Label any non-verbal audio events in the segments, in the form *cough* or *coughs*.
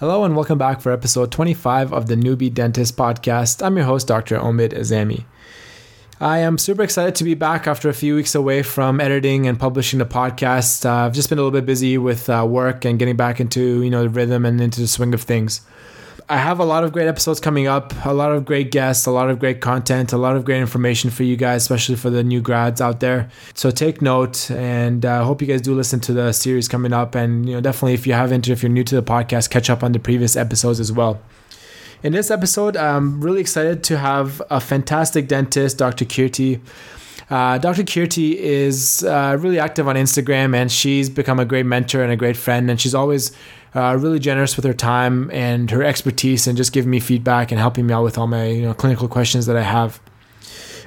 Hello and welcome back for episode 25 of the Newbie Dentist podcast. I'm your host, Dr. Omid Azami. I am super excited to be back after a few weeks away from editing and publishing the podcast. Uh, I've just been a little bit busy with uh, work and getting back into you know the rhythm and into the swing of things. I have a lot of great episodes coming up, a lot of great guests, a lot of great content, a lot of great information for you guys, especially for the new grads out there. So take note, and I uh, hope you guys do listen to the series coming up. And you know, definitely if you haven't, if you're new to the podcast, catch up on the previous episodes as well. In this episode, I'm really excited to have a fantastic dentist, Dr. Kirti. Uh, Dr. Kirti is uh, really active on Instagram and she's become a great mentor and a great friend. And she's always uh, really generous with her time and her expertise and just giving me feedback and helping me out with all my you know clinical questions that I have.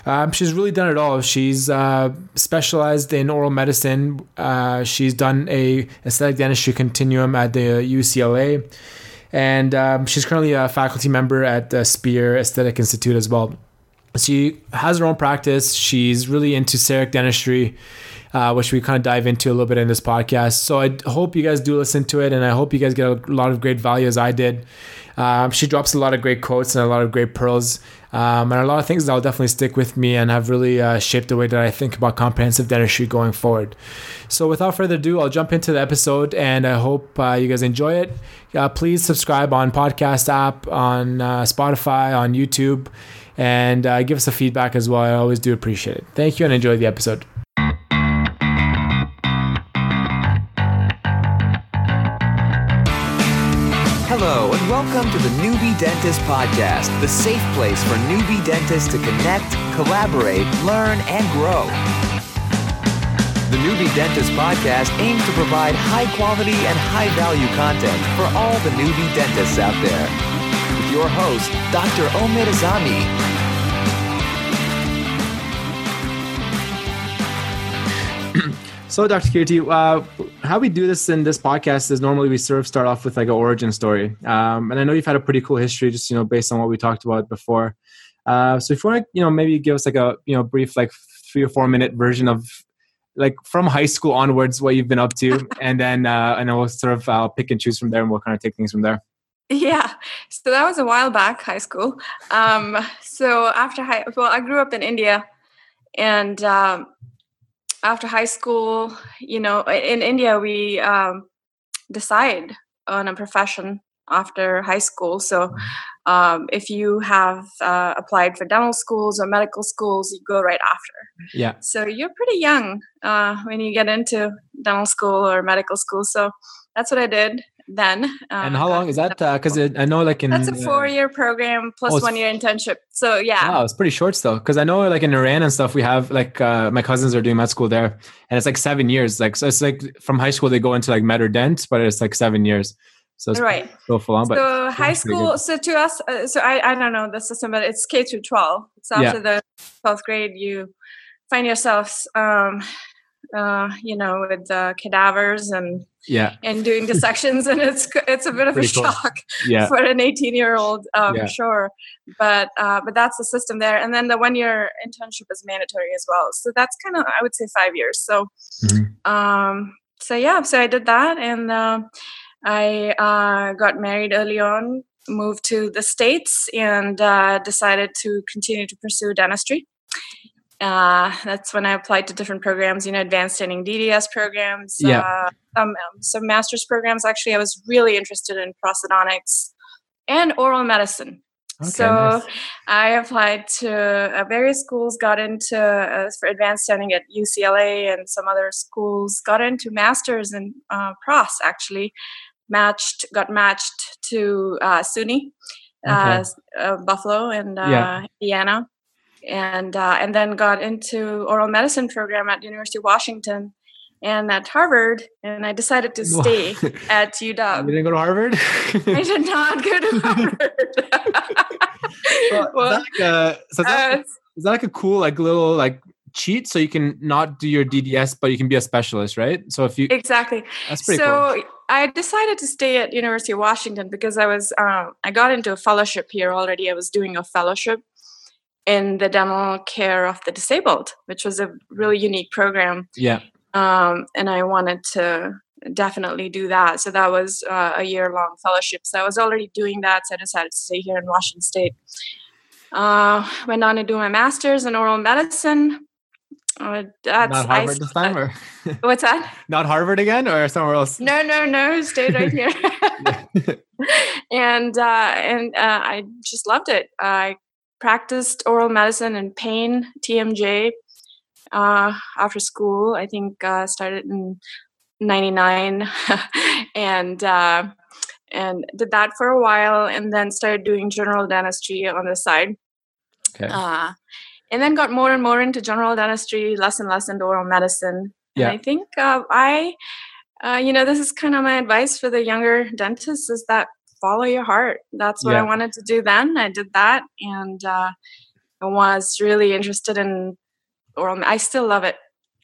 Um, she's really done it all. She's uh, specialized in oral medicine. Uh, she's done a aesthetic dentistry continuum at the UCLA, and um, she's currently a faculty member at the Spear Aesthetic Institute as well. She has her own practice. She's really into CEREC dentistry uh, which we kind of dive into a little bit in this podcast. So I hope you guys do listen to it, and I hope you guys get a lot of great value as I did. Um, she drops a lot of great quotes and a lot of great pearls, um, and a lot of things that will definitely stick with me and have really uh, shaped the way that I think about comprehensive dentistry going forward. So, without further ado, I'll jump into the episode, and I hope uh, you guys enjoy it. Uh, please subscribe on podcast app, on uh, Spotify, on YouTube, and uh, give us a feedback as well. I always do appreciate it. Thank you, and enjoy the episode. Welcome to the Newbie Dentist Podcast, the safe place for newbie dentists to connect, collaborate, learn, and grow. The Newbie Dentist Podcast aims to provide high quality and high value content for all the newbie dentists out there. With your host, Dr. Omid Azami. So, Dr. Kirti, uh, how we do this in this podcast is normally we sort of start off with like an origin story. Um, and I know you've had a pretty cool history, just you know, based on what we talked about before. Uh, so, if you want to, you know, maybe give us like a you know brief like three or four minute version of like from high school onwards what you've been up to, *laughs* and then uh, and then we'll sort of uh, pick and choose from there, and we'll kind of take things from there. Yeah, so that was a while back, high school. Um, so after high, well, I grew up in India, and um, after high school, you know, in India, we um, decide on a profession after high school. So, um, if you have uh, applied for dental schools or medical schools, you go right after. Yeah. So you're pretty young uh, when you get into dental school or medical school. So that's what I did then. And how long is that? Because uh, I know, like in that's a four-year program plus oh, one-year internship. So yeah, wow, it's pretty short still. Because I know, like in Iran and stuff, we have like uh, my cousins are doing med school there, and it's like seven years. Like so, it's like from high school they go into like med or dent, but it's like seven years. So right. So full on. But so high school. So to us, uh, so I I don't know the system, but it's K through twelve. So after yeah. the twelfth grade, you find yourselves um, uh, you know, with uh, cadavers and yeah, and doing dissections, and it's it's a bit of Pretty a cool. shock yeah. for an 18 year old, um, yeah. sure. But uh, but that's the system there, and then the one year internship is mandatory as well. So that's kind of I would say five years. So mm-hmm. um, so yeah, so I did that, and uh, I uh, got married early on, moved to the states, and uh, decided to continue to pursue dentistry uh, that's when I applied to different programs, you know, advanced standing DDS programs, yeah. Uh, some, um, some master's programs. Actually, I was really interested in prosthodontics and oral medicine. Okay, so nice. I applied to uh, various schools, got into uh, for advanced standing at UCLA and some other schools, got into masters in uh, pros actually, matched, got matched to uh, SUNY, okay. Uh, Buffalo and yeah. Indiana and uh, and then got into oral medicine program at University of Washington and at Harvard, and I decided to stay *laughs* at UW. You didn't go to Harvard? I did not go to *laughs* Harvard. well, well, is, that like a, so uh, is that like a cool like little like cheat so you can not do your DDS but you can be a specialist, right? So if you exactly that's pretty so cool. I decided to stay at University of Washington because I was uh, I got into a fellowship here already. I was doing a fellowship in the dental care of the disabled, which was a really unique program. Yeah. Um, and I wanted to definitely do that. So that was uh, a year long fellowship. So I was already doing that. So I decided to stay here in Washington State. Uh, went on to do my master's in oral medicine. Uh, that's not Harvard I, this time, or *laughs* what's that? Not Harvard again, or somewhere else? No, no, no. Stayed right here, *laughs* *laughs* and uh, and uh, I just loved it. I practiced oral medicine and pain TMJ uh, after school. I think uh, started in '99, *laughs* and uh, and did that for a while, and then started doing general dentistry on the side. Okay. Uh, and then got more and more into general dentistry, less and less into oral medicine. Yeah. And I think uh, I, uh, you know, this is kind of my advice for the younger dentists is that follow your heart. That's what yeah. I wanted to do then. I did that, and uh, I was really interested in oral. I still love it.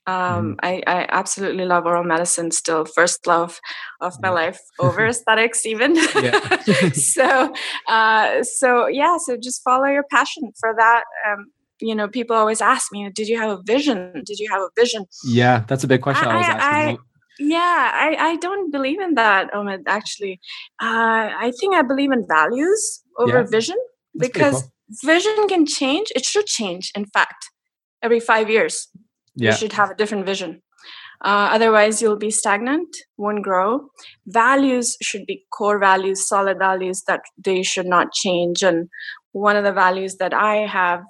Um, mm. I, I, absolutely love oral medicine still first love of my life *laughs* over aesthetics even *laughs* so uh, so yeah so just follow your passion for that um, you know people always ask me did you have a vision did you have a vision yeah that's a big question i, I was asking I, yeah I, I don't believe in that Omid, actually uh, i think i believe in values over yeah. vision that's because cool. vision can change it should change in fact every five years yeah. you should have a different vision uh, otherwise you'll be stagnant won't grow values should be core values solid values that they should not change and one of the values that i have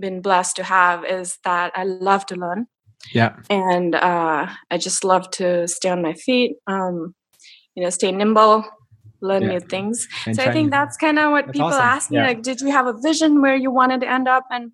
been blessed to have is that i love to learn yeah and uh, i just love to stay on my feet um, you know stay nimble learn yeah. new things and so i think that's kind of what people awesome. ask me yeah. like did you have a vision where you wanted to end up and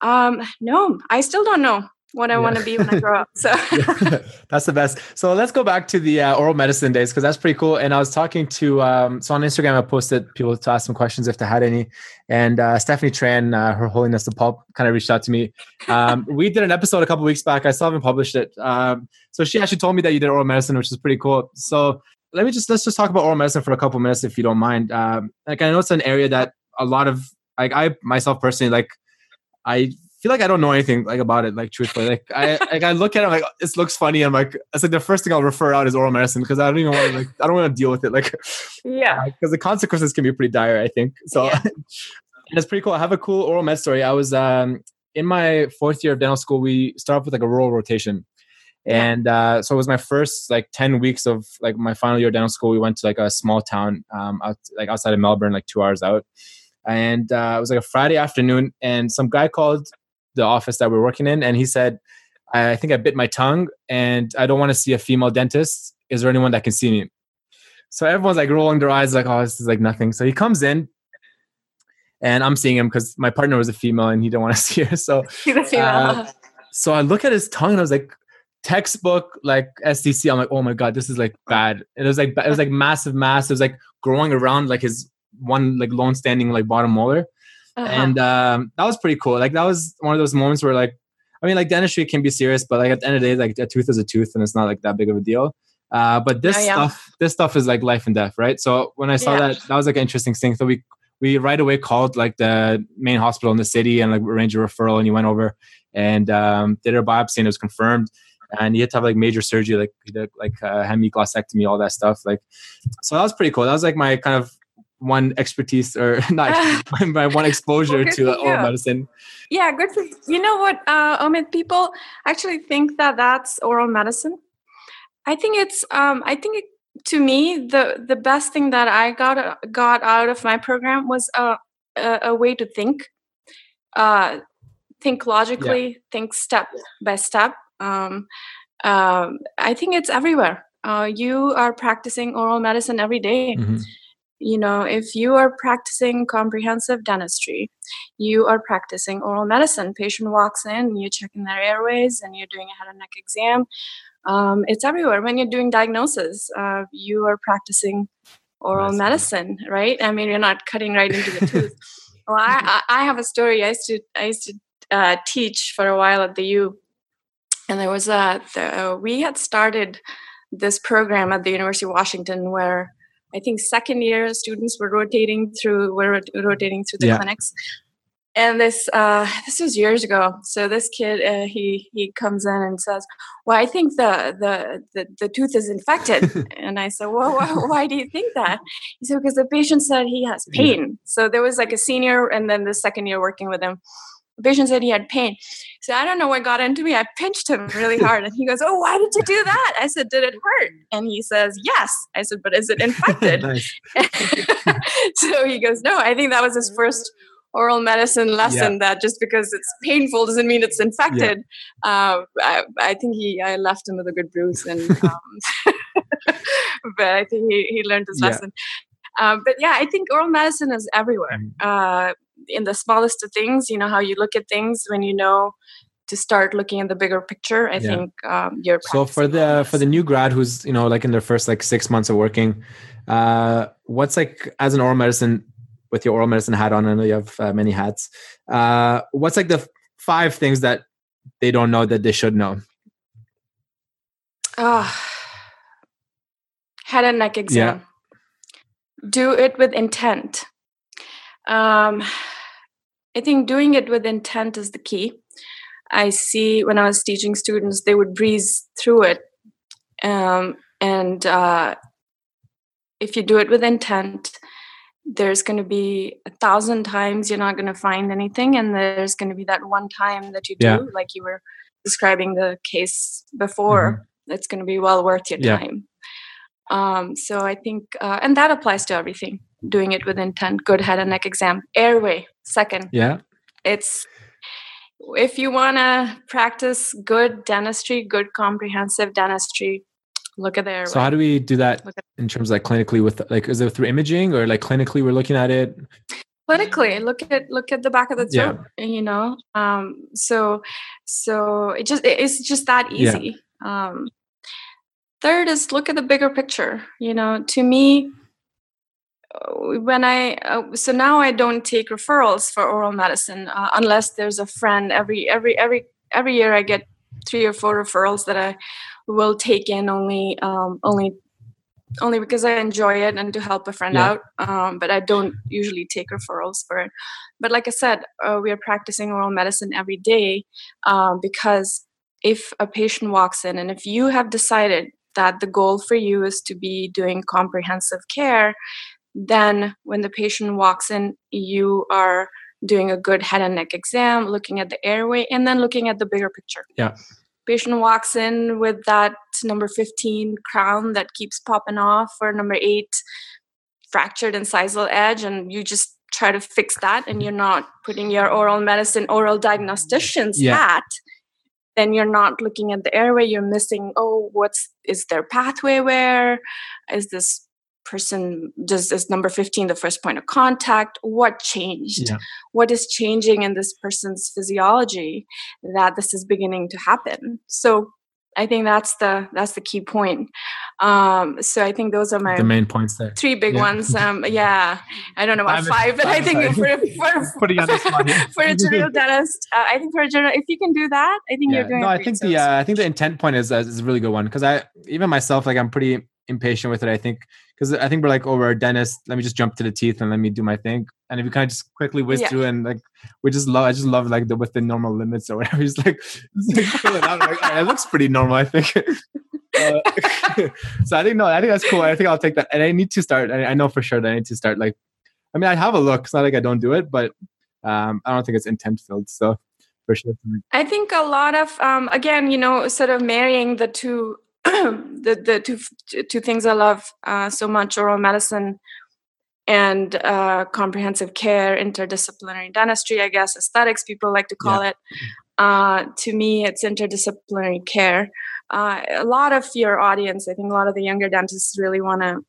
um, no, I still don't know what I yeah. want to be when I grow up. So *laughs* *laughs* that's the best. So let's go back to the uh, oral medicine days because that's pretty cool. And I was talking to um, so on Instagram, I posted people to ask some questions if they had any. And uh, Stephanie Tran, uh, Her Holiness the Pope, kind of reached out to me. Um, *laughs* we did an episode a couple weeks back. I still haven't published it. Um, so she actually told me that you did oral medicine, which is pretty cool. So let me just let's just talk about oral medicine for a couple minutes, if you don't mind. Um, like I know it's an area that a lot of like I myself personally like I feel like I don't know anything like about it, like truthfully. Like I like I look at it, I'm like this looks funny. I'm like it's like the first thing I'll refer out is oral medicine because I don't even want to like I don't want to deal with it. Like yeah, *laughs* because the consequences can be pretty dire. I think so. Yeah. *laughs* it's pretty cool. I have a cool oral med story. I was um in my fourth year of dental school. We start off with like a rural rotation. And uh, so it was my first like 10 weeks of like my final year of dental school. We went to like a small town um, out, like outside of Melbourne, like two hours out and uh, it was like a Friday afternoon, and some guy called the office that we're working in, and he said, "I think I bit my tongue, and I don't want to see a female dentist. Is there anyone that can see me?" So everyone's like rolling their eyes, like, "Oh, this is like nothing." So he comes in, and I'm seeing him because my partner was a female, and he didn't want to *laughs* see her. So, uh, so I look at his tongue, and I was like, textbook like SCC. I'm like, oh my god, this is like bad. And it was like it was like massive mass. It was like growing around like his one like long standing like bottom molar. Uh-huh. And um, that was pretty cool. Like that was one of those moments where like I mean like dentistry can be serious, but like at the end of the day, like a tooth is a tooth and it's not like that big of a deal. Uh, but this yeah, yeah. stuff, this stuff is like life and death, right? So when I saw yeah. that, that was like an interesting thing. So we we right away called like the main hospital in the city and like arranged a referral, and he went over and um, did a biopsy, and it was confirmed. And he had to have like major surgery, like like uh, hemiglossectomy, all that stuff. Like, so that was pretty cool. That was like my kind of one expertise or *laughs* not *laughs* my one exposure well, to oral medicine. Yeah, good for you. You know what, uh, Omid? People actually think that that's oral medicine. I think it's. Um, I think it, to me the the best thing that I got got out of my program was a a, a way to think, uh, think logically, yeah. think step by step. Um, um, I think it's everywhere. Uh, you are practicing oral medicine every day. Mm-hmm you know if you are practicing comprehensive dentistry you are practicing oral medicine. Patient walks in you're checking their airways and you're doing a head and neck exam. Um, it's everywhere. When you're doing diagnosis uh, you are practicing oral medicine. right? I mean you're not cutting right into the tooth. *laughs* Well I, I have a story i used to i used to uh, teach for a while at the u. And there was a the, we had started this program at the university of washington where I think second year students were rotating through were rotating through the yeah. clinics. and this uh, this was years ago. So this kid uh, he he comes in and says, "Well, I think the the the, the tooth is infected." *laughs* and I said, "Well, why, why, do you think that?" He said, "Because the patient said he has pain." So there was like a senior, and then the second year working with him. The patient said he had pain. So I don't know what got into me. I pinched him really hard, and he goes, "Oh, why did you do that?" I said, "Did it hurt?" And he says, "Yes." I said, "But is it infected?" *laughs* *laughs* so he goes, "No, I think that was his first oral medicine lesson yeah. that just because it's painful doesn't mean it's infected. Yeah. Uh, I, I, think he I left him with a good bruise, and *laughs* um, but I think he, he learned his yeah. lesson. Um, but yeah, I think oral medicine is everywhere. Mm. Uh, in the smallest of things, you know how you look at things when you know to start looking at the bigger picture. I think um, you're so for the for the new grad who's you know like in their first like six months of working. Uh, what's like as an oral medicine with your oral medicine hat on. I know you have uh, many hats. Uh, what's like the five things that they don't know that they should know? Oh, head and neck exam. Yeah. Do it with intent. Um, I think doing it with intent is the key. I see when I was teaching students, they would breeze through it. Um, and uh, if you do it with intent, there's going to be a thousand times you're not going to find anything and there's going to be that one time that you do yeah. like you were describing the case before mm-hmm. it's going to be well worth your yeah. time um, so i think uh, and that applies to everything doing it with intent. Good head and neck exam. Airway second. Yeah. It's if you want to practice good dentistry good comprehensive dentistry look at their so how do we do that in terms of like clinically with like is it through imaging or like clinically we're looking at it? Clinically look at look at the back of the throat yeah. you know? Um so so it just it's just that easy. Yeah. um third is look at the bigger picture you know? To me when I uh, so now I don't take referrals for oral medicine uh, unless there's a friend every every every every year I get three or four referrals that I will take in only um, only only because I enjoy it and to help a friend yeah. out. Um, but I don't usually take referrals for it. But like I said, uh, we are practicing oral medicine every day um, because if a patient walks in and if you have decided that the goal for you is to be doing comprehensive care, then when the patient walks in, you are doing a good head and neck exam, looking at the airway, and then looking at the bigger picture. Yeah patient walks in with that number 15 crown that keeps popping off or number 8 fractured incisal edge and you just try to fix that and mm-hmm. you're not putting your oral medicine oral diagnostician's yeah. hat then you're not looking at the airway you're missing oh what's is there pathway where is this person does is number 15 the first point of contact what changed? Yeah. what is changing in this person's physiology that this is beginning to happen? So i think that's the that's the key point. Um so i think those are my the main points there. three big yeah. ones. Um *laughs* yeah. I don't know about five but i think for *laughs* for, for, *laughs* for a general dentist uh, i think for a general if you can do that i think yeah. you're doing no i think the uh, i think the intent point is, uh, is a really good one because i even myself like i'm pretty impatient with it i think because I think we're like, oh, we're a dentist. Let me just jump to the teeth and let me do my thing. And if you kind of just quickly whiz yeah. through and like, we just love, I just love like the within normal limits or whatever. *laughs* He's like, like out. Like, right, it looks pretty normal, I think. *laughs* uh, *laughs* so I think no, I think that's cool. I think I'll take that. And I need to start. I, I know for sure that I need to start. Like, I mean, I have a look. It's not like I don't do it, but um, I don't think it's intent filled. So for sure. I think a lot of um, again, you know, sort of marrying the two *coughs* the the two two things I love uh, so much: oral medicine and uh, comprehensive care, interdisciplinary dentistry. I guess aesthetics people like to call yeah. it. Uh, to me, it's interdisciplinary care. Uh, a lot of your audience, I think, a lot of the younger dentists really want to,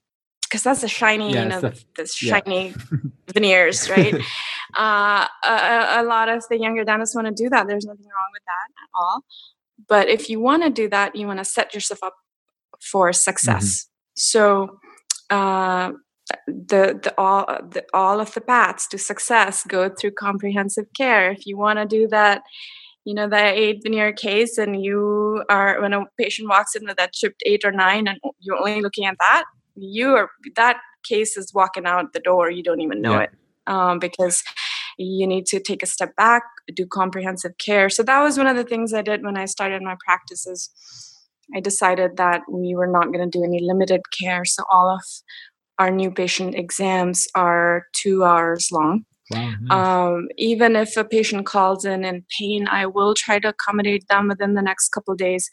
because that's a shiny, yeah, you know, the, this *laughs* shiny yeah. veneers, right? *laughs* Uh, a, a lot of the younger dentists want to do that. There's nothing wrong with that at all. But if you want to do that, you want to set yourself up for success. Mm-hmm. So uh, the the all the, all of the paths to success go through comprehensive care. If you want to do that, you know that eight veneer case, and you are when a patient walks in with that chipped eight or nine, and you're only looking at that, you are that case is walking out the door. You don't even know yeah. it um, because you need to take a step back do comprehensive care. So that was one of the things i did when i started my practices. I decided that we were not going to do any limited care so all of our new patient exams are two hours long. Wow, nice. um, even if a patient calls in in pain, I will try to accommodate them within the next couple days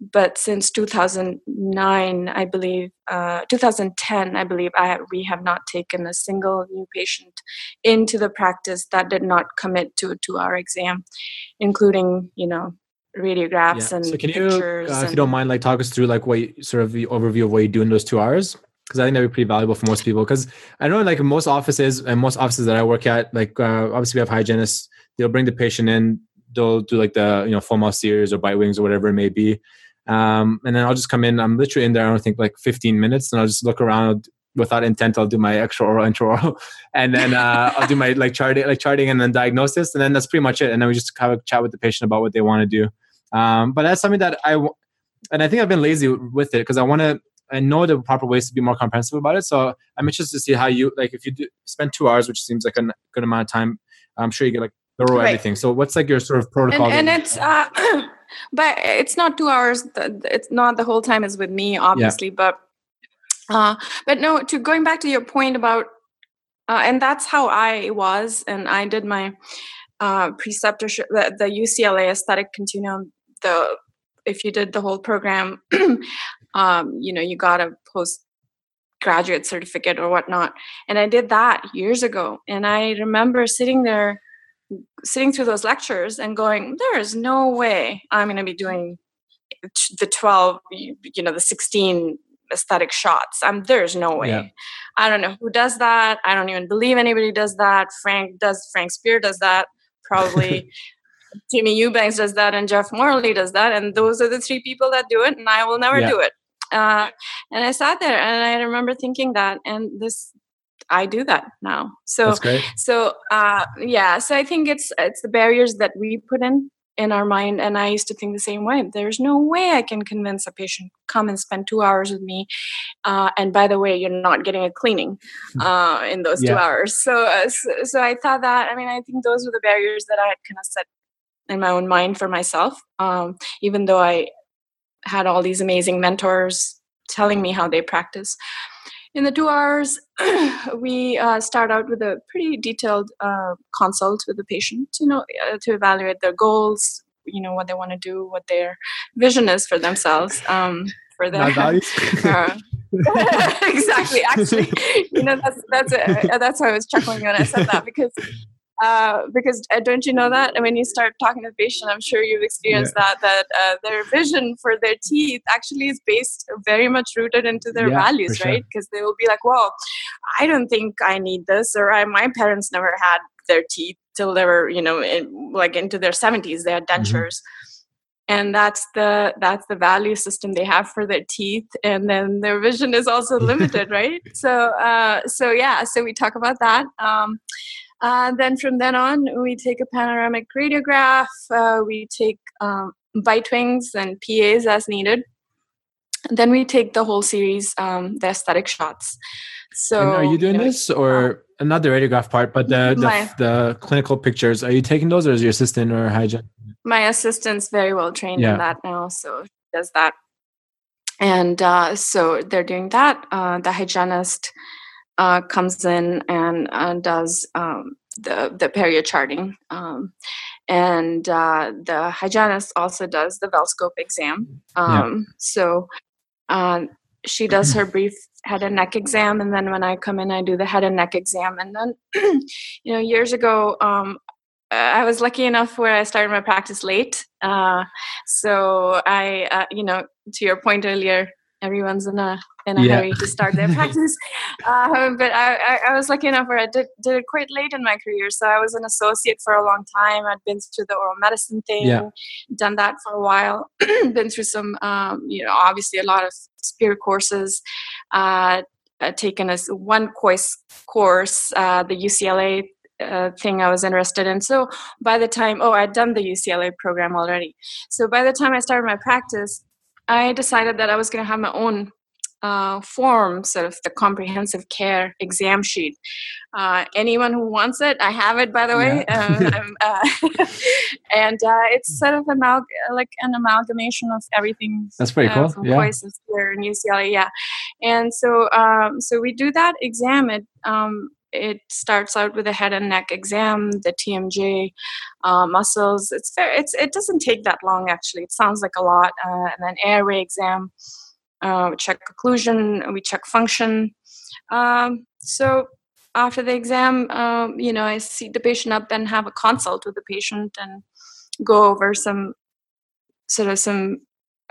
but since 2009 i believe uh, 2010 i believe I, we have not taken a single new patient into the practice that did not commit to a two hour exam including you know radiographs yeah. and so can you uh, if you don't mind like talk us through like what you, sort of the overview of what you do in those two hours because I think that'd be pretty valuable for most people. Because I know, like most offices and most offices that I work at, like uh, obviously we have hygienists. They'll bring the patient in. They'll do like the you know full mouth series or bite wings or whatever it may be, um, and then I'll just come in. I'm literally in there. I don't think like 15 minutes, and I'll just look around without intent. I'll do my extra oral, intraoral, *laughs* and then uh, *laughs* I'll do my like charting, like charting, and then diagnosis, and then that's pretty much it. And then we just have a chat with the patient about what they want to do. Um, but that's something that I, and I think I've been lazy with it because I want to. I know the proper ways to be more comprehensive about it. So I'm interested to see how you like if you do spend two hours, which seems like a good amount of time. I'm sure you get like thorough right. everything. So what's like your sort of protocol? And, and it's uh, *clears throat* but it's not two hours. It's not the whole time is with me, obviously. Yeah. But uh, but no. To going back to your point about, uh, and that's how I was, and I did my uh, preceptorship, the, the UCLA aesthetic continuum. The if you did the whole program, *clears throat* um, you know, you got a post graduate certificate or whatnot. And I did that years ago. And I remember sitting there sitting through those lectures and going, there is no way I'm going to be doing the 12, you know, the 16 aesthetic shots. I'm there's no way. Yeah. I don't know who does that. I don't even believe anybody does that. Frank does Frank Spear does that. Probably *laughs* Jimmy Eubanks does that and Jeff Morley does that. And those are the three people that do it and I will never yeah. do it. Uh, and I sat there and I remember thinking that and this I do that now. So so uh, yeah, so I think it's it's the barriers that we put in in our mind and i used to think the same way there's no way i can convince a patient come and spend two hours with me uh, and by the way you're not getting a cleaning hmm. uh, in those yeah. two hours so, uh, so, so i thought that i mean i think those were the barriers that i had kind of set in my own mind for myself um, even though i had all these amazing mentors telling me how they practice in the two hours, *clears throat* we uh, start out with a pretty detailed uh, consult with the patient, you know, uh, to evaluate their goals, you know, what they want to do, what their vision is for themselves, um, for their. *laughs* Uh, *laughs* exactly. Actually, *laughs* you know, that's that's uh, that's why I was chuckling when I said that because uh, because uh, don't you know that? And when you start talking to the patient, I'm sure you've experienced yeah. that that uh, their vision for their teeth actually is based very much rooted into their yeah, values, right? Because they will be like, "Well, I don't think I need this," or "I my parents never had their teeth till they were, you know, in, like into their 70s. They had mm-hmm. dentures." Mm-hmm and that's the that's the value system they have for their teeth and then their vision is also *laughs* limited right so uh so yeah so we talk about that um uh, then from then on, we take a panoramic radiograph. Uh, we take um, bite wings and PAs as needed. then we take the whole series, um, the aesthetic shots. So, and are you doing you know, this or uh, not the radiograph part, but the, my, the, the clinical pictures? Are you taking those, or is your assistant or hygiene? My assistant's very well trained yeah. in that now, so does that. And uh, so they're doing that. Uh, the hygienist uh, comes in and uh, does um, the the perio charting, um, and uh, the hygienist also does the Velscope exam. Um, yeah. So uh, she does her brief head and neck exam, and then when I come in, I do the head and neck exam. And then, *clears throat* you know, years ago, um, I was lucky enough where I started my practice late. Uh, so I, uh, you know, to your point earlier, everyone's in a in a yeah. hurry to start their *laughs* practice. Uh, but I, I, I, was lucky enough where I did, did it quite late in my career. So I was an associate for a long time. I'd been through the oral medicine thing, yeah. done that for a while, *clears throat* been through some, um, you know, obviously a lot of Spear courses. Uh, uh, taken as one course course, uh, the UCLA uh, thing I was interested in. So by the time, oh, I'd done the UCLA program already. So by the time I started my practice, I decided that I was going to have my own uh, form sort of the comprehensive care exam sheet. Uh, anyone who wants it, I have it by the way, yeah. *laughs* uh, uh *laughs* and uh, it's sort of amal- like an amalgamation of everything. That's pretty uh, cool. From yeah. here in UCLA, yeah. And so, um, so we do that exam. It um, it starts out with a head and neck exam, the TMJ muscles. It's fair. It's it doesn't take that long actually. It sounds like a lot, and then airway exam uh, we check occlusion, we check function. Um, so after the exam, um, you know, I see the patient up and have a consult with the patient and go over some sort of some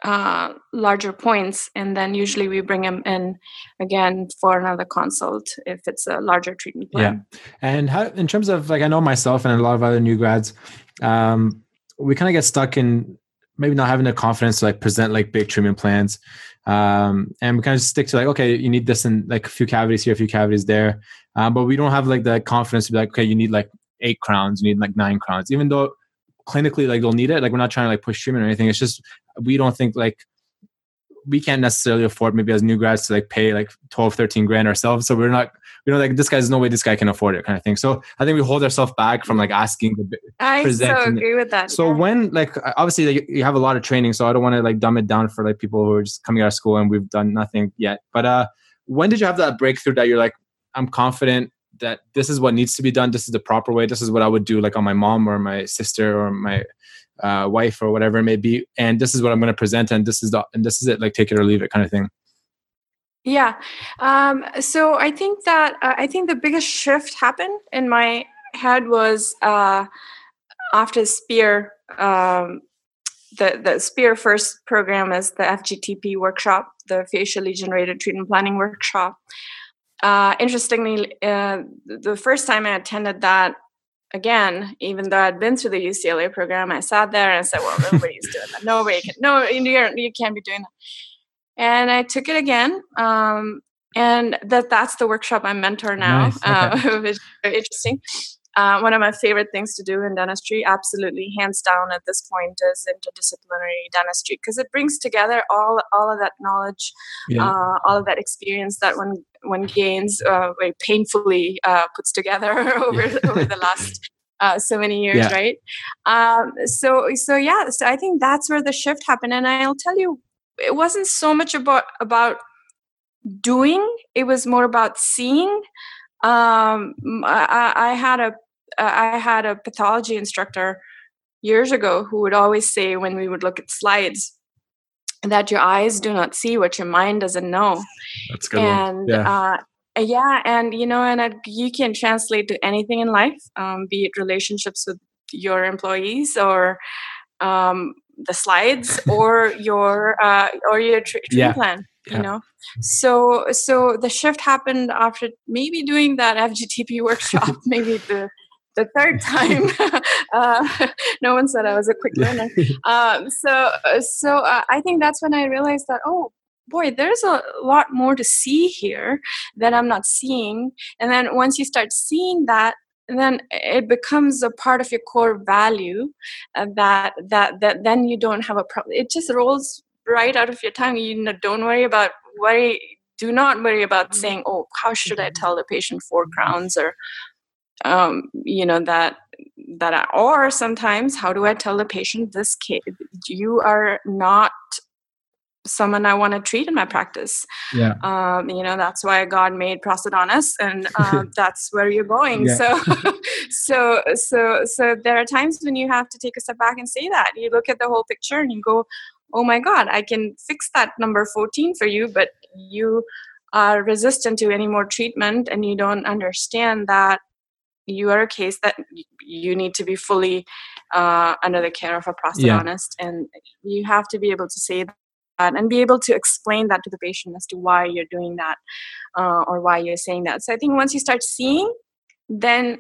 uh, larger points, and then usually we bring them in again for another consult if it's a larger treatment plan. Yeah, and how in terms of like I know myself and a lot of other new grads, um, we kind of get stuck in maybe not having the confidence to like present like big treatment plans. Um, and we kind of stick to like okay you need this in like a few cavities here a few cavities there. Um, but we don't have like the confidence to be like okay you need like eight crowns you need like nine crowns. Even though clinically like they'll need it. Like we're not trying to like push treatment or anything. It's just we don't think like we can't necessarily afford maybe as new grads to like pay like 12 13 grand ourselves. So we're not you know like this guy's no way this guy can afford it kind of thing. So i think we hold ourselves back from like asking the i so agree with that so yeah. when like obviously like, you have a lot of training so i don't want to like dumb it down for like people who are just coming out of school and we've done nothing yet. But uh when did you have that breakthrough that you're like i'm confident that this is what needs to be done. This is the proper way. This is what i would do like on my mom or my sister or my uh, wife or whatever it may be. And this is what i'm going to present and this is the and this is it like take it or leave it kind of thing. Yeah. Um, so i think that uh, i think the biggest shift happened in my head was uh, after spear um, the, the spear first program is the fgtp workshop the facially generated treatment planning workshop uh, interestingly uh, the first time i attended that again, even though I'd been through the UCLA program, I sat there and said, "Well, nobody's doing that. Nobody can. No, you're, you can't be doing that." And I took it again, um, and that that's the workshop I'm mentor now, nice. okay. uh, *laughs* which is very interesting. Uh, one of my favorite things to do in dentistry, absolutely hands down at this point, is interdisciplinary dentistry because it brings together all all of that knowledge, yeah. uh, all of that experience that one one gains uh, very painfully uh, puts together *laughs* over over the last uh, so many years, yeah. right? Um, so so yeah, so I think that's where the shift happened, and I'll tell you, it wasn't so much about about doing; it was more about seeing. Um, I, I had a uh, had a pathology instructor years ago who would always say when we would look at slides that your eyes do not see what your mind doesn't know. That's good. And yeah. Uh, yeah, and you know, and uh, you can translate to anything in life, um, be it relationships with your employees or um, the slides *laughs* or your uh, or your tr- treatment yeah. plan you know so so the shift happened after maybe doing that fgtp *laughs* workshop maybe the the third *laughs* time *laughs* uh, no one said i was a quick learner. *laughs* Um, so so uh, i think that's when i realized that oh boy there's a lot more to see here that i'm not seeing. And then once you start seeing that then it becomes a part of your core value uh, that that that then you don't have a problem it just rolls right out of your tongue. You know don't worry about worry do not worry about mm-hmm. saying oh how should i tell the patient four crowns or um, you know that that I, or sometimes how do i tell the patient this kid you are not someone i want to treat in my practice. Yeah. Um, you know that's why god made prosthodontists and *laughs* um, that's where you're going. Yeah. so *laughs* so so so there are times when you have to take a step back and say that. You look at the whole picture and you go oh my god i can fix that number 14 for you but you are resistant to any more treatment and you don't understand that you are a case that you need to be fully uh, under the care of a prosthodontist yeah. and you have to be able to say that and be able to explain that to the patient as to why you're doing that uh, or why you're saying that so i think once you start seeing then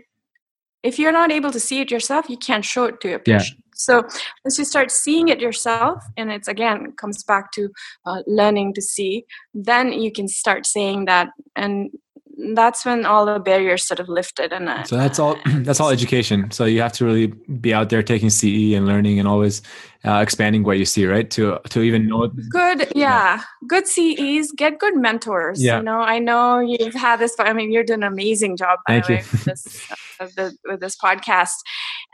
if you're not able to see it yourself you can't show it to your patient yeah. so once you start seeing it yourself and it's again comes back to uh, learning to see then you can start saying that and that's when all the barriers sort of lifted and so that's all *clears throat* that's all education so you have to really be out there taking ce and learning and always uh, expanding what you see right to to even know good yeah, yeah. good ces get good mentors yeah. you know i know you've had this i mean you're doing an amazing job by Thank the way you. with this, *laughs* uh, the, with this podcast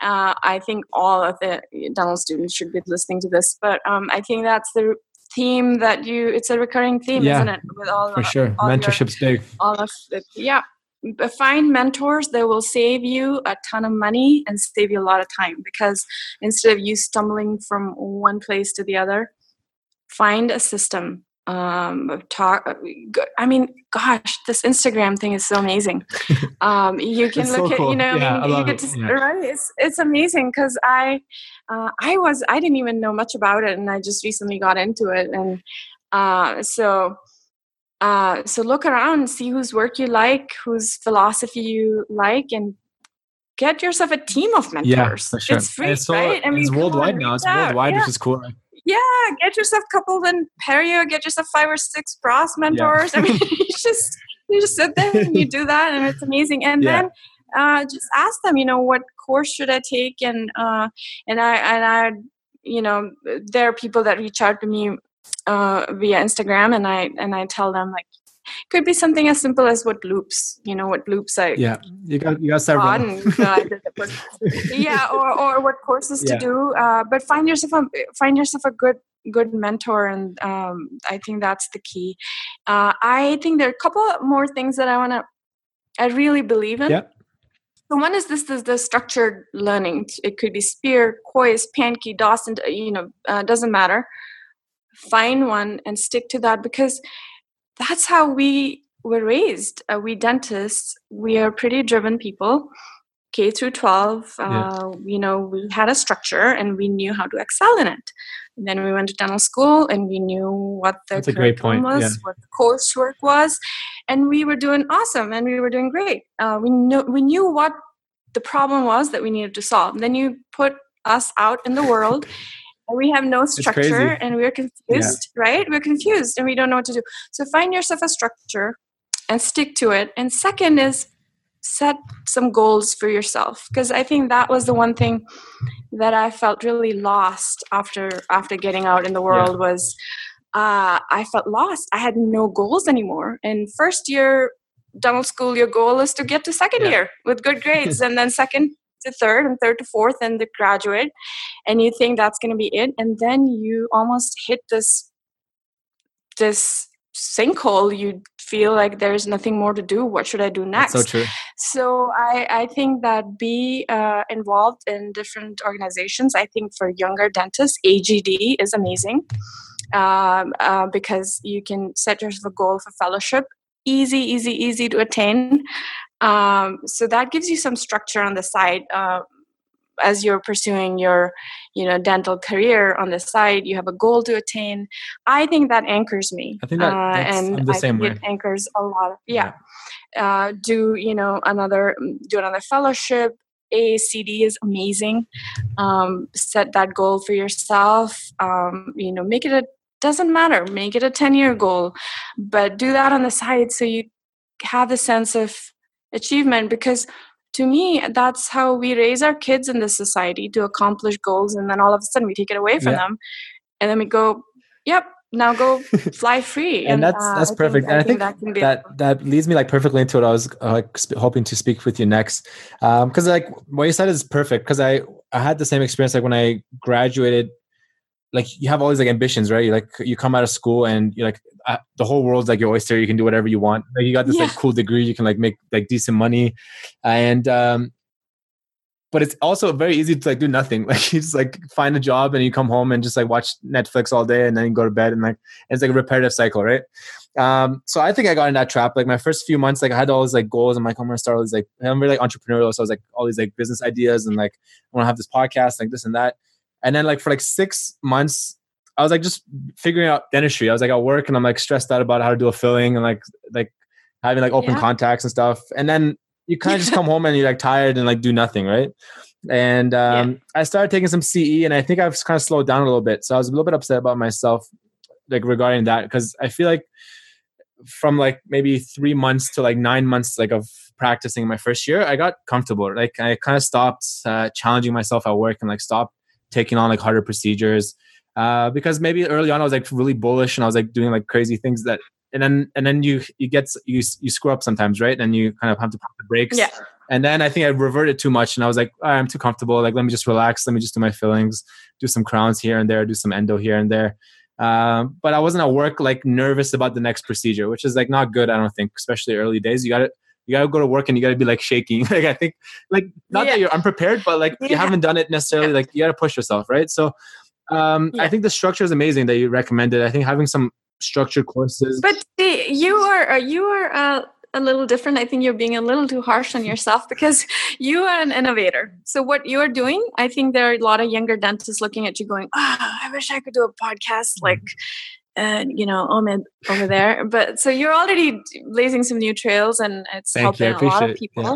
uh, i think all of the dental students should be listening to this but um, i think that's the theme that you it's a recurring theme yeah, isn't it? With all for sure. all mentorship's your, big. all of it yeah. Find mentors that will save you a ton of money and save you a lot of time because instead of you stumbling from one place to the other find a system um talk i mean gosh this instagram thing is so amazing. Um you *laughs* can look so at cool. you know yeah, I mean, you get to, yeah. right? It's it's amazing because i uh, i was i didn't even know much about it and i just recently got into it and uh so uh so look around see whose work you like whose philosophy you like and get yourself a team of mentors. yeah, sure. it's free it's so, right? I mean, it's worldwide now. It's worldwide which is cool yeah, get yourself coupled in Perio, get yourself five or six pros mentors. Yeah. I mean, *laughs* you just you just sit there and you do *laughs* that, and it's amazing. And yeah. then uh, just ask them, you know, what course should I take? And uh, and I and I, you know, there are people that reach out to me uh, via Instagram, and I and I tell them like, could be something as simple as what loops you know what loops i yeah you got you got several. uh, *laughs* yeah or or what courses yeah. to do uh, but find yourself a find yourself a good good mentor and um, i think that's the key. Uh, i think there are a couple more things that i want to i really believe in. Yeah so one is this, is the structured learning. It could be spear kois pankey dawson you know uh, doesn't matter. Find one and stick to that because that's how we were raised. Uh, we dentists, we are pretty driven people. K through 12, uh, yeah. you know, we had a structure and we knew how to excel in it. And then we went to dental school and we knew what the That's curriculum was, yeah. what the coursework was, and we were doing awesome and we were doing great. Uh, we knew we knew what the problem was that we needed to solve. And then you put us out in the world *laughs* we have no structure and we're confused yeah. right? We're confused and we don't know what to do. So find yourself a structure and stick to it. And second is set some goals for yourself because i think that was the one thing that i felt really lost after after getting out in the world yeah. was uh, i felt lost. I had no goals anymore. In first year dental school your goal is to get to second yeah. year with good grades. And then second to third and third to fourth and the graduate and you think that's going to be it and then you almost hit this this sinkhole. You feel like there's nothing more to do. What should i do next that's so true. So i i think that be uh, involved in different organizations. I think for younger dentists agd is amazing um, uh, because you can set yourself a goal for fellowship. Easy easy easy to attain um, so that gives you some structure on the side uh, as you're pursuing your you know dental career on the side you have a goal to attain i think that anchors me i think that uh, and i think way. it anchors a lot of, yeah, yeah. Uh, do you know another do another fellowship AACD is amazing. Um, set that goal for yourself. Um, you know, make it a doesn't matter. Make it a ten year goal, but do that on the side so you have the sense of achievement because to me that's how we raise our kids in this society to accomplish goals and then all of a sudden we take it away from yeah. them. And then we go yep now go *laughs* fly free. And, and that's uh, that's I perfect. Think, and i think, I think that that, that leads me like perfectly into what i was uh, like sp- hoping to speak with you next. Because um, like what you said is perfect because i i had the same experience like when i graduated like you have all these like ambitions right you like you come out of school and you're like uh, the whole world's like your oyster. You can do whatever you want. Like you got this yeah. like cool degree. You can like make like decent money, and um, but it's also very easy to like do nothing. *laughs* Like you just like find a job and you come home and just like watch Netflix all day and then you go to bed and like it's like a repetitive cycle, right? Um, so I think I got in that trap. Like my first few months, like I had all these like goals. I'm like, I'm gonna start all these like I'm really like entrepreneurial. So I was like all these like business ideas and like I want to have this podcast, like this and that. And then like for like six months, I was like just figuring out dentistry. I was like at work and I'm like stressed out about how to do a filling and like like having like open yeah. contacts and stuff. And then you kind of just *laughs* come home and you're like tired and like do nothing, right? And um, yeah. I started taking some CE and I think I've kind of slowed down a little bit. So I was a little bit upset about myself, like regarding that, because I feel like from like maybe three months to like nine months like of practicing my first year, I got comfortable. Like I kind of stopped uh, challenging myself at work and like stopped taking on like harder procedures. Uh, because maybe early on I was like really bullish and I was like doing like crazy things that and then and then you you get you you screw up sometimes, right? And you kind of have to pump the brakes. Yeah. And then I think I reverted too much, and I was like, right, I'm too comfortable. Like, let me just relax. Let me just do my fillings, do some crowns here and there, do some endo here and there. Um, but I wasn't at work like nervous about the next procedure, which is like not good. I don't think, especially early days. You got to you gotta go to work and you gotta be like shaking. *laughs* like I think, like not yeah. that you're unprepared, but like yeah. you haven't done it necessarily. Yeah. Like you gotta push yourself, right? So, um, I think the structure is amazing that you recommended. I think having some structured courses. But you are uh, you are uh, a little different. I think you're being a little too harsh on yourself *laughs* because you are an innovator. So what you are doing, I think there are a lot of younger dentists looking at you, going, "Ah, oh, I wish I could do a podcast like." And uh, you know Omid over there. But so you're already blazing some new trails, and it's Thank helping a lot of people. Yeah.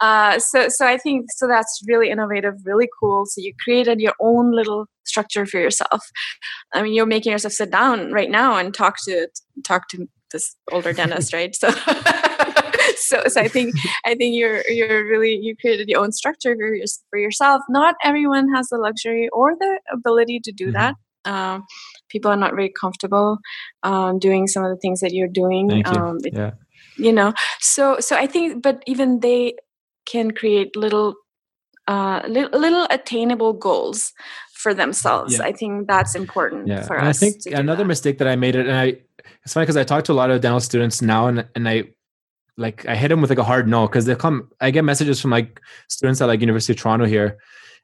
Uh, so so I think so that's really innovative, really cool. So you created your own little structure for yourself. I mean, you're making yourself sit down right now and talk to talk to this older dentist, right? So. *laughs* so, so I think I think you're you're really you created your own structure for, your, for yourself. Not everyone has the luxury or the ability to do mm-hmm. that. Um, people are not very comfortable um, doing some of the things that you're doing. Thank you. Um, it, yeah. You know, so so I think, but even they can create little uh, little, little attainable goals for themselves. Yeah. I think that's important yeah. for and us. I think another that. mistake that I made it, and I it's funny because I talk to a lot of dental students now, and and I like I hit them with like a hard no because they come. I get messages from like students at like University of Toronto here,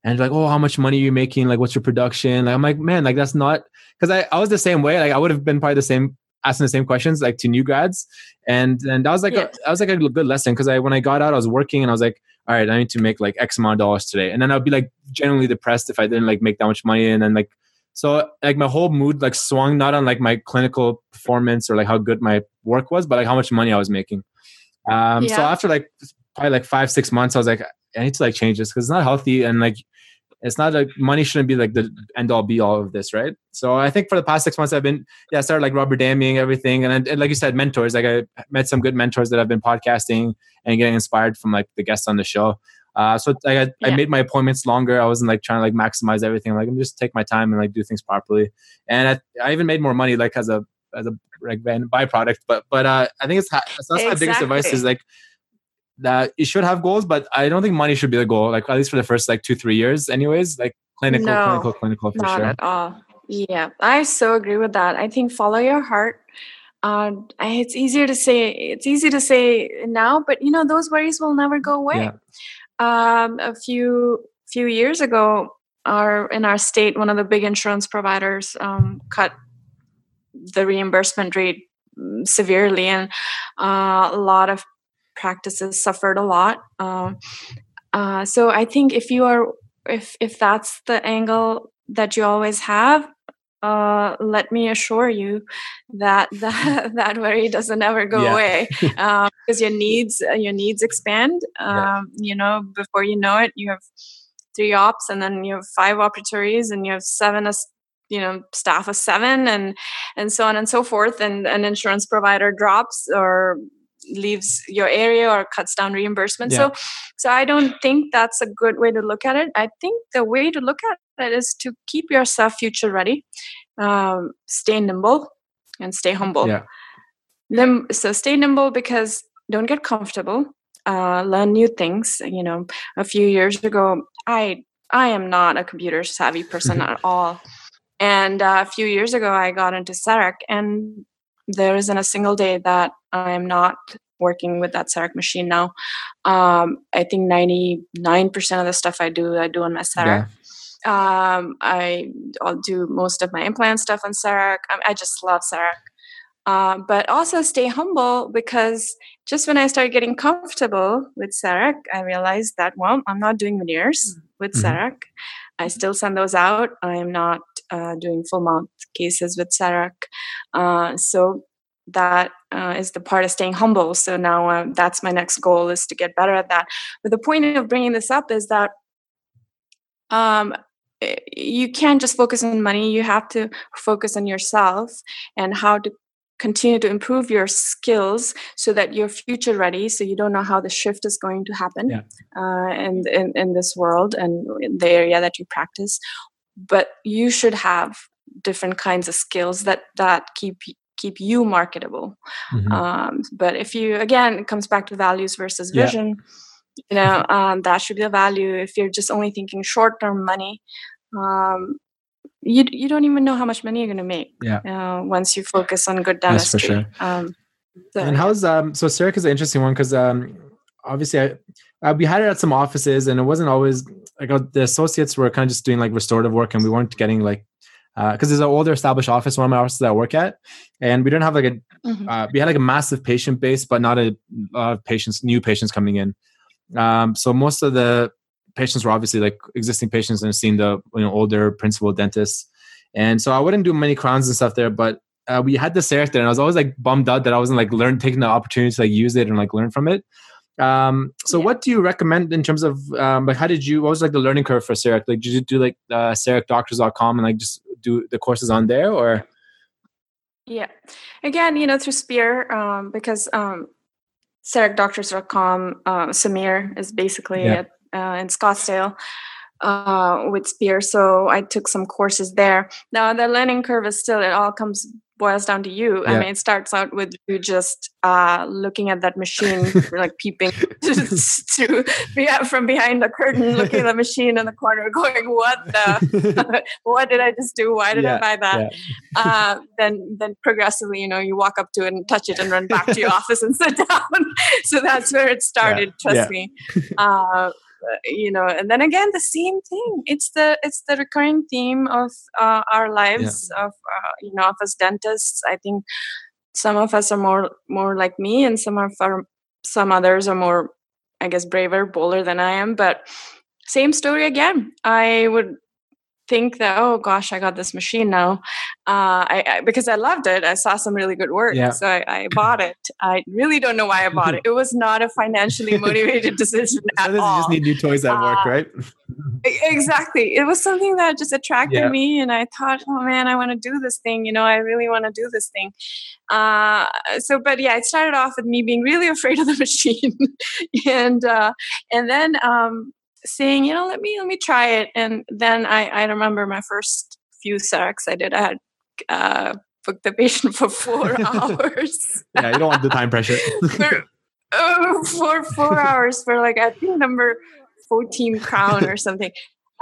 and like, oh, how much money are you making? Like, what's your production? Like, I'm like, man, like that's not because I I was the same way. Like, I would have been probably the same asking the same questions like to new grads, and and that was like yeah. a, that was like a good lesson because I when I got out, I was working and I was like all right, I need to make like X amount of dollars today. And then I'd be like genuinely depressed if I didn't like make that much money. And then like, so like my whole mood like swung not on like my clinical performance or like how good my work was, but like how much money I was making. Um, yeah. So after like probably like five, six months, I was like, I need to like change this because it's not healthy. And like, it's not like money shouldn't be like the end all be all of this, right? So I think for the past six months, I've been yeah, I started like rubber damming everything, and, and like you said, mentors. Like I met some good mentors that I've been podcasting and getting inspired from like the guests on the show. Uh, so like I, yeah. I made my appointments longer. I wasn't like trying to like maximize everything. Like I'm just take my time and like do things properly. And I, I even made more money like as a as a like byproduct. But but uh, I think it's that's exactly. my biggest advice is like that you should have goals, but I don't think money should be the goal. Like at least for the first like two three years, anyways. Like clinical, no, clinical, clinical for not sure. at all. Yeah, I so agree with that. I think follow your heart. Uh, it's easier to say. It's easy to say now, but you know those worries will never go away. Yeah. Um, a few few years ago, our in our state, one of the big insurance providers um, cut the reimbursement rate mm, severely, and uh, a lot of practices suffered a lot. Um, uh, so I think if you are if if that's the angle that you always have, uh, let me assure you that *laughs* that, that worry doesn't ever go yeah. away *laughs* um, because your needs uh, your needs expand. Um, yeah. You know, before you know it, you have three ops, and then you have five operatories, and you have seven you know staff of seven and and so on and so forth and an insurance provider drops or leaves your area or cuts down reimbursement. Yeah. So, so I don't think that's a good way to look at it. I think the way to look at it is to keep yourself future ready, um, stay nimble, and stay humble. Yeah. Then, so stay nimble because don't get comfortable. Uh, learn new things. You know, a few years ago, I I am not a computer savvy person *laughs* at all. And uh, a few years ago, I got into CEREC, and there isn't a single day that I'm not working with that CEREC machine now. Um, I think 99% of the stuff I do, I do on my CEREC. Yeah. Um, I, I'll do most of my implant stuff on CEREC. I, I just love CEREC. Uh, but also stay humble because just when I started getting comfortable with CEREC, I realized that, well, I'm not doing veneers with mm-hmm. I still send those out. I'm not uh, doing full mount cases with CEREC. Uh, so that uh, is the part of staying humble. So now uh, that's my next goal is to get better at that. But the point of bringing this up is that um, eh, you can't just focus on money. You have to focus on yourself and how to continue to improve your skills so that you're future ready so you don't know how the shift is going to happen yeah. uh, in, in, in this world and in the area that you practice but you should have different kinds of skills that that keep keep you marketable mm-hmm. um, but if you again it comes back to values versus vision yeah. you know um, that should be the value if you're just only thinking short term money um, you you don't even know how much money you're going to make. Yeah. Uh, once you focus on good dentistry. That's for sure. Um, so, and how's um so CEREC is an interesting one because um obviously I, uh, we had it at some offices and it wasn't always like uh, the associates were kind of just doing like restorative work and we weren't getting like uh because uh, there's an older established office one of my offices that I work at and we didn't have like a mm-hmm. uh, we had like a massive patient base but not a lot of patients new patients coming in um so most of the patients were obviously like existing patients and seeing the you know older principal dentists. And so i wouldn't do many crowns and stuff there but uh, we had the CEREC there and i was always like bummed out that i wasn't like learn taking the opportunity to like use it and like learn from it. Um, so yeah. what do you recommend in terms of um, like how did you what was like the learning curve for CEREC like did you do like uh, cerecdoctors.com and like just do the courses on there or? Yeah. Again you know through spear um, because um, cerecdoctors.com uh, Sameer is basically yeah. at uh, in Scottsdale uh, with Spear. So I took some courses there. Now the learning curve is still it all comes boils down to you. Yeah. I mean, it starts out with you just uh, looking at that machine, *laughs* like peeping *laughs* to, to from behind the curtain, looking at the machine in the corner, going, "What the? *laughs* what did I just do? Why did yeah. I buy that?" Yeah. Uh, then, then progressively, you know, you walk up to it and touch it and run back to your office and sit down. so that's where it started. Trust me. Uh, you know and then again the same thing. It's the it's the recurring theme of uh, our lives yeah. of uh, you know of us dentists. I think some of us are more more like me and some of our some others are more i guess braver bolder than i am. But same story again. I would think that oh gosh i got this machine now. Uh, I, I, because i loved it. I saw some really good work yeah. so I, I, bought it. I really don't know why i bought it. *laughs* It was not a financially motivated decision *laughs* at all you just need new toys at uh, work right exactly. It was something that just attracted yeah. me and i thought oh man i want to do this thing. You know i really want to do this thing. Uh, so but yeah it started off with me being really *laughs* afraid of the machine and uh, and then um, saying, you know, let me let me try it. And then I, I remember my first few CERECs I did. I had uh, booked the patient for four *laughs* hours. yeah, you don't want the time pressure. *laughs* for, uh, for four hours for like I think number fourteen crown or something.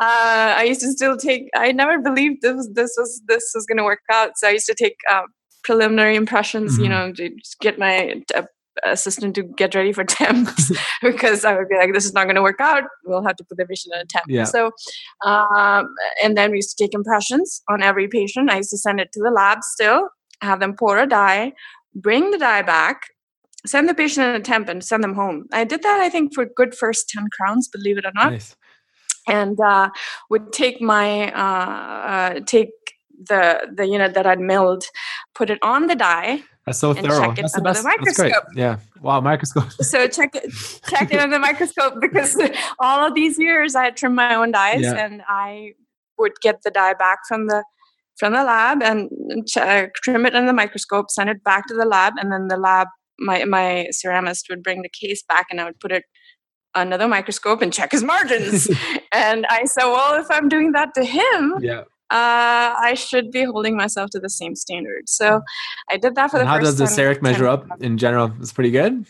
Uh, I used to still take. I never believed this this was this was going to work out. So I used to take uh, preliminary impressions. Mm-hmm. You know, to get my uh, assistant to get ready for *laughs* temps *laughs* because I would be like, this is not going to work out. We'll have to put the patient in a temp. Yeah. So, um, and then we used to take impressions on every patient. I used to send it to the lab still, have them pour a die, bring the die back, send the patient in a temp, and send them home. I did that, I think, for good first 10 crowns, believe it or not. Nice. And uh, would take my, uh, uh, take the the unit that I'd milled, put it on the die, that's so thorough. That's the best. The microscope. That's great. Yeah. Wow, microscope. so check it, check it under the microscope because *laughs* all of these years I had trimmed my own dies yeah. and I would get the die back from the from the lab and ch- uh, trim it in the microscope, send it back to the lab, and then the lab my my ceramist would bring the case back and I would put it under the microscope and check his margins. *laughs* and I said, well, if I'm doing that to him, yeah uh, I should be holding myself to the same standard. So I did that for and the how does the CEREC measure up in general? It's pretty good.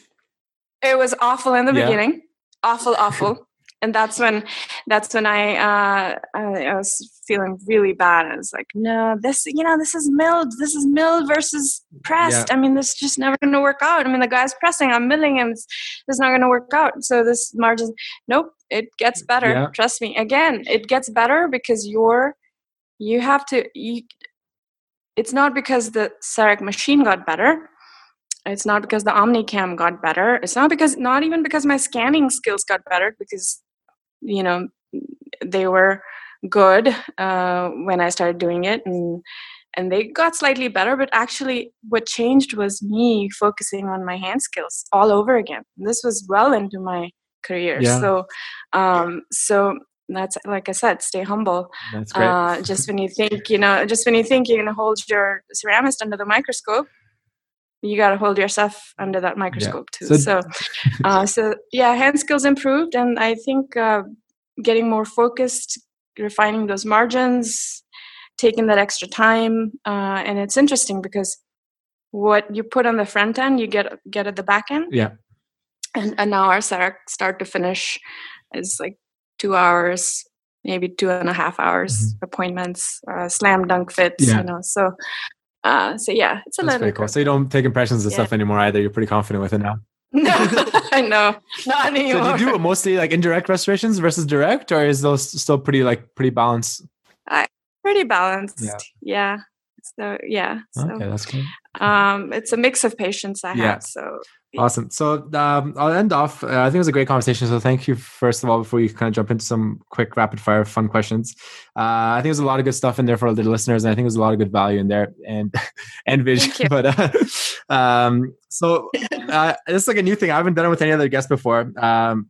It was awful in the yeah. beginning, awful, *laughs* awful. and that's when that's when I uh, I was feeling really bad. I was like, no, this you know this is milled. This is milled versus pressed. Yeah. I mean, this is just never going to work out. I mean, the guy's pressing. I'm milling him. It's, it's not going to work out. So this margin, nope, it gets better. Yeah. Trust me. Again, it gets better because you're you have to you, it's not because the CEREC machine got better it's not because the omnicam got better it's not because not even because my scanning skills got better because you know they were good uh, when i started doing it and and they got slightly better but actually what changed was me focusing on my hand skills all over again this was well into my career yeah. so um so that's like I said, stay humble. That's great. Uh, just when you think, you know, just when you think you're to hold your ceramist under the microscope, you got to hold yourself under that microscope yeah. too. So, so, *laughs* uh, so, yeah, hand skills improved, and I think uh, getting more focused, refining those margins, taking that extra time, uh, and it's interesting because what you put on the front end, you get get at the back end. Yeah. And and now our start to finish is like two hours, maybe two and a half hours mm-hmm. appointments, uh, slam dunk fits, yeah. you know. So uh, so yeah, it's a That's little cool. So you don't take impressions and yeah. stuff anymore either. You're pretty confident with it now. *laughs* no, *laughs* I know, not anymore. So do you do mostly like indirect restorations versus direct, or is those still pretty like pretty balanced? I pretty balanced. Yeah. yeah. So yeah. So, okay, that's cool. Um, it's a mix of patients I yeah. have. So Awesome. So um, I'll end off. Uh, I think it was a great conversation. So thank you, first of all, before you kind of jump into some quick rapid fire fun questions. Uh, I think there's a lot of good stuff in there for the listeners, and I think there's a lot of good value in there and *laughs* and vision. But uh, um, so uh, this is like a new thing. I haven't done it with any other guests before. Um,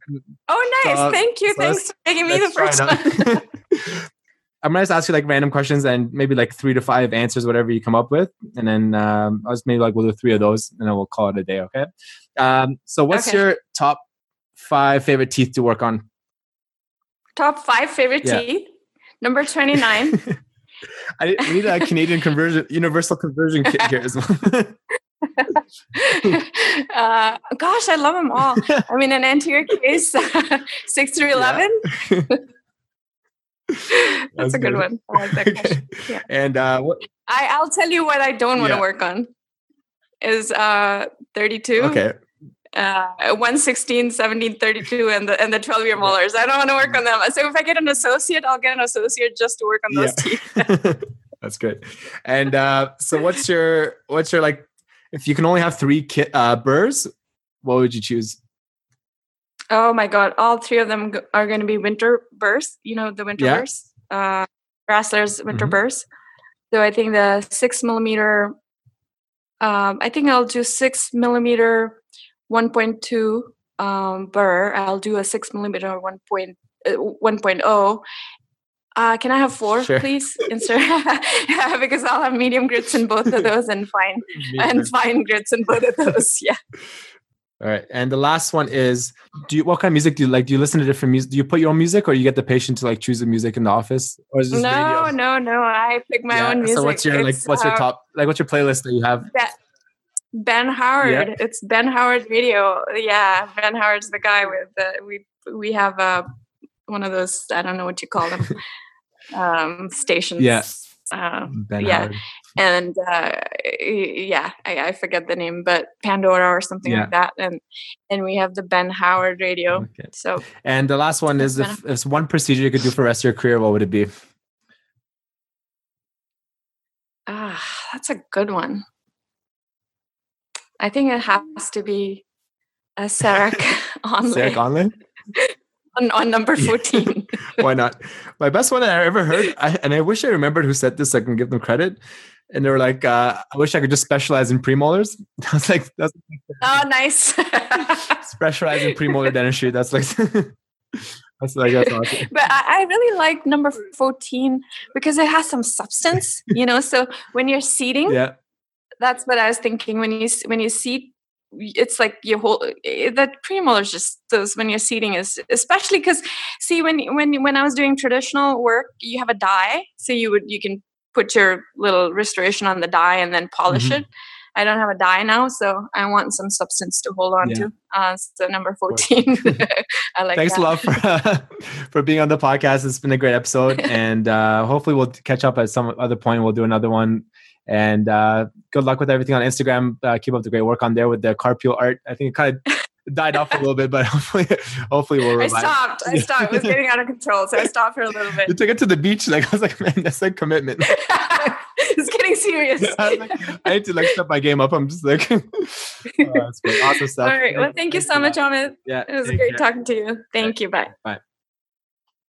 oh, nice! So, Thank you. So Thanks for making me the first one. *laughs* I'm gonna just ask you like random questions and maybe like three to five answers, whatever you come up with, and then um, I was maybe like we'll do three of those, and then we'll call it a day. Okay. Um, so, what's okay. your top five favorite teeth to work on? Top five favorite yeah. teeth. Number twenty nine. *laughs* I need a Canadian conversion, universal conversion kit here as well. *laughs* uh, gosh, I love them all. *laughs* I mean, an anterior case, six through eleven. That's, *laughs* That's a good, good one. I like that question. Yeah. And uh, what? I I'll tell you what I don't want to yeah. work on is uh 32. Okay. Uh, 116, 17, 32, and the and the 12 year molars. I don't want to work on them. So if I get an associate, I'll get an associate just to work on those yeah. teeth. *laughs* That's good. And uh, so, what's your what's your like? If you can only have three kit uh, burrs, what would you choose? Oh my god! All three of them are going to be winter bursts. You know the winter yeah. bursts, uh, winter mm-hmm. bursts. So I think the six millimeter. Um, I think I'll do six millimeter, one point two um, burr. I'll do a six millimeter one point uh, 1.0 uh, can I have four, sure. please? Insert yeah, *laughs* because I'll have medium grits in both of *laughs* those and fine and fine grits in both of those. *laughs* Yeah. All right. And the last one is do you what kind of music do you like? Do you listen to different music? Do you put your own music or you get the patient to like choose the music in the office? Or is this No, radio? no, no. I pick my yeah. own music. So what's your it's, like what's your uh, top like what's your playlist that you have? Ben Howard. Yeah. It's Ben Howard radio. Yeah, Ben Howard's the guy with the we we have uh one of those I don't know what you call them *laughs* um stations. Yeah. Uh, ben yeah. Howard and uh, yeah, I, I, forget the name, but Pandora or something yeah. like that. And and we have the Ben Howard radio. Okay. So and the last one is if it's one procedure you could do for the rest of your career, what would it be? Ah, that's a good one. I think it has to be a CEREC *laughs* Onlay. CEREC Onlay? *laughs* on, on number 14. *laughs* Why not? My best one that I ever heard, I, and I wish I remembered who said this, so I can give them credit, and they were like, uh, "I wish I could just specialize in premolars." *laughs* I was like, "That's oh, nice." *laughs* specialize in premolar dentistry. That's like. *laughs* That's like that's awesome. But I, I really like number fourteen because it has some substance, you know. So when you're seating, yeah, that's what I was thinking. When you when you seat, it's like your whole eh, that premolars just those when you're seating is especially because see when when when I was doing traditional work, you have a die, so you would you can put your little restoration on the die and then polish mm-hmm. it. I don't have a die now, so I want some substance to hold on yeah. to. Uh, so number fourteen, *laughs* *laughs* I like. Thanks that. a lot for uh, *laughs* for being on the podcast. It's been a great episode, and uh, hopefully we'll catch up at some other point. We'll do another one. And uh, good luck with everything on Instagram. Uh, keep up the great work on there with the carpule art. I think it kind of died off a little bit, but *laughs* hopefully, hopefully we'll. Revive. I stopped. I stopped. It was *laughs* getting out of control, so I stopped for a little bit. You took it to the beach. Like I was like, man, that's like commitment. *laughs* it's getting serious. I, like, I need to like step my game up. I'm just like, oh, awesome stuff. All right. Well, thank you so much, Amit. Yeah. It was great care. talking to you. Thank you. Bye. Bye.